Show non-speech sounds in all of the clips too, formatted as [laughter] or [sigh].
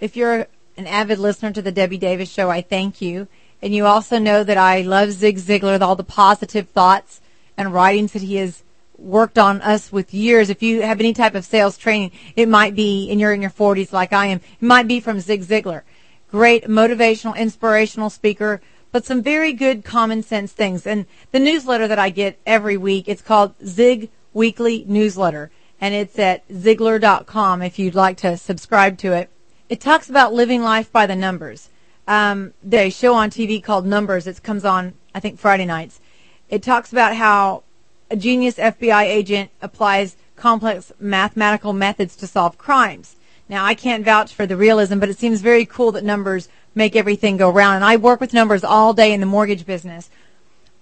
if you're an avid listener to the Debbie Davis show, I thank you. And you also know that I love Zig Ziglar with all the positive thoughts and writings that he has worked on us with years. If you have any type of sales training, it might be, and you're in your 40s like I am, it might be from Zig Ziglar. Great motivational, inspirational speaker, but some very good common sense things. And the newsletter that I get every week, it's called Zig Weekly Newsletter, and it's at Ziglar.com if you'd like to subscribe to it. It talks about living life by the numbers. Um, a show on TV called Numbers. It comes on, I think, Friday nights. It talks about how a genius FBI agent applies complex mathematical methods to solve crimes. Now, I can't vouch for the realism, but it seems very cool that numbers make everything go round. And I work with numbers all day in the mortgage business.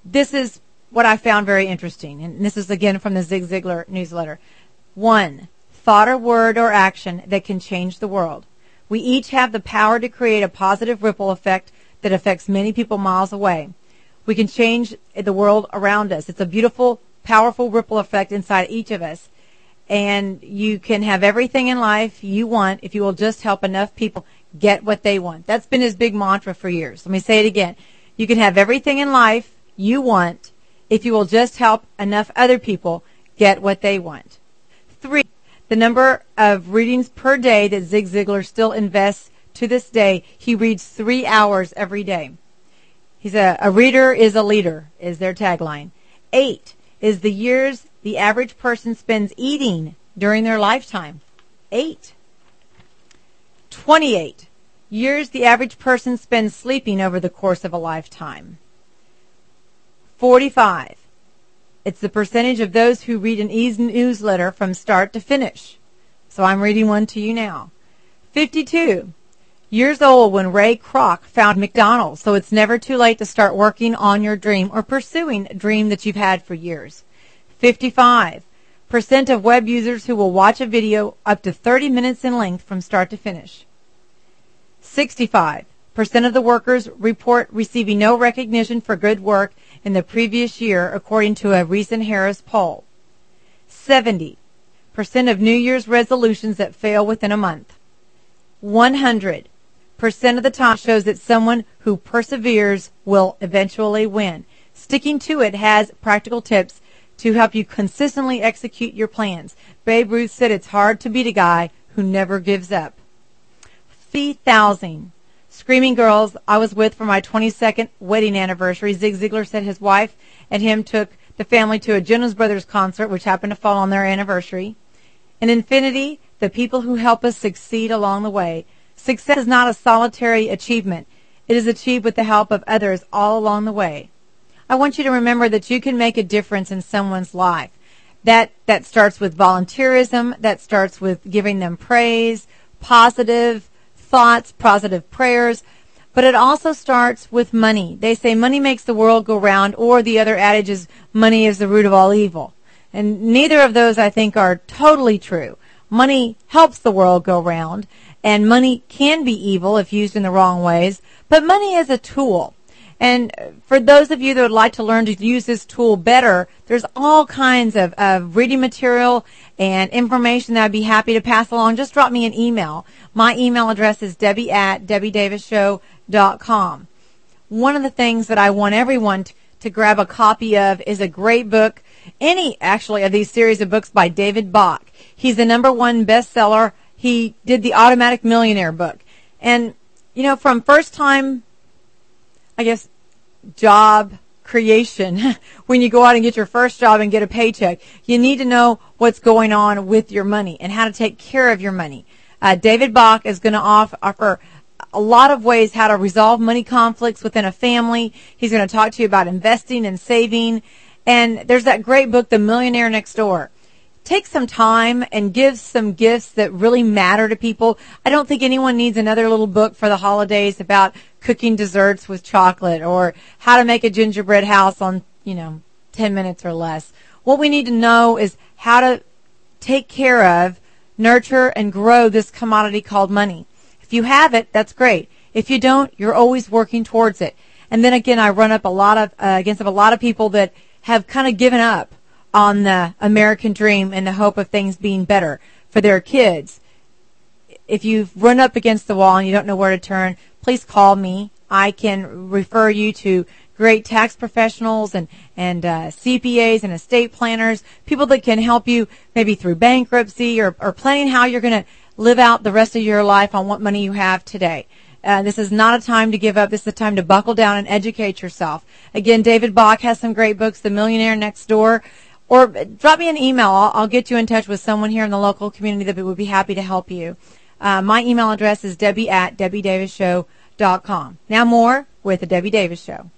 This is what I found very interesting. And this is again from the Zig Ziglar newsletter. One, thought or word or action that can change the world. We each have the power to create a positive ripple effect that affects many people miles away. We can change the world around us. It's a beautiful, powerful ripple effect inside each of us. And you can have everything in life you want if you will just help enough people get what they want. That's been his big mantra for years. Let me say it again. You can have everything in life you want if you will just help enough other people get what they want. Three, the number of readings per day that Zig Ziglar still invests to this day. He reads three hours every day. He's a, a reader is a leader is their tagline. Eight is the years the average person spends eating during their lifetime. Eight. 28 years the average person spends sleeping over the course of a lifetime. 45 it's the percentage of those who read an e-newsletter from start to finish. So I'm reading one to you now. 52. Years old when Ray Kroc found McDonald's, so it's never too late to start working on your dream or pursuing a dream that you've had for years. 55. Percent of web users who will watch a video up to 30 minutes in length from start to finish. 65. Percent of the workers report receiving no recognition for good work in the previous year, according to a recent Harris poll. 70% of New Year's resolutions that fail within a month. 100% of the time shows that someone who perseveres will eventually win. Sticking to it has practical tips to help you consistently execute your plans. Babe Ruth said it's hard to beat a guy who never gives up. 50,000 Screaming Girls, I was with for my 22nd wedding anniversary. Zig Ziglar said his wife and him took the family to a Jonas Brothers concert, which happened to fall on their anniversary. In Infinity, the people who help us succeed along the way. Success is not a solitary achievement. It is achieved with the help of others all along the way. I want you to remember that you can make a difference in someone's life. That, that starts with volunteerism. That starts with giving them praise, positive, thoughts, positive prayers, but it also starts with money. They say money makes the world go round, or the other adage is money is the root of all evil. And neither of those I think are totally true. Money helps the world go round, and money can be evil if used in the wrong ways, but money is a tool. And for those of you that would like to learn to use this tool better, there's all kinds of, of reading material and information that I'd be happy to pass along. Just drop me an email. My email address is debbie at debbiedavisshow.com. One of the things that I want everyone to, to grab a copy of is a great book, any actually of these series of books by David Bach. He's the number one bestseller. He did the Automatic Millionaire book. And, you know, from first time I guess, job creation [laughs] when you go out and get your first job and get a paycheck. You need to know what's going on with your money and how to take care of your money. Uh, David Bach is going to offer a lot of ways how to resolve money conflicts within a family. He's going to talk to you about investing and saving. And there's that great book, The Millionaire Next Door take some time and give some gifts that really matter to people. I don't think anyone needs another little book for the holidays about cooking desserts with chocolate or how to make a gingerbread house on, you know, 10 minutes or less. What we need to know is how to take care of, nurture, and grow this commodity called money. If you have it, that's great. If you don't, you're always working towards it. And then again, I run up a lot of, uh, against a lot of people that have kind of given up on the American dream and the hope of things being better for their kids. If you've run up against the wall and you don't know where to turn, please call me. I can refer you to great tax professionals and and uh, CPAs and estate planners, people that can help you maybe through bankruptcy or, or planning how you're going to live out the rest of your life on what money you have today. Uh, this is not a time to give up. This is a time to buckle down and educate yourself. Again, David Bach has some great books, The Millionaire Next Door. Or drop me an email. I'll, I'll get you in touch with someone here in the local community that would be happy to help you. Uh, my email address is debbie at debbiedavisshow.com. Now more with the Debbie Davis Show.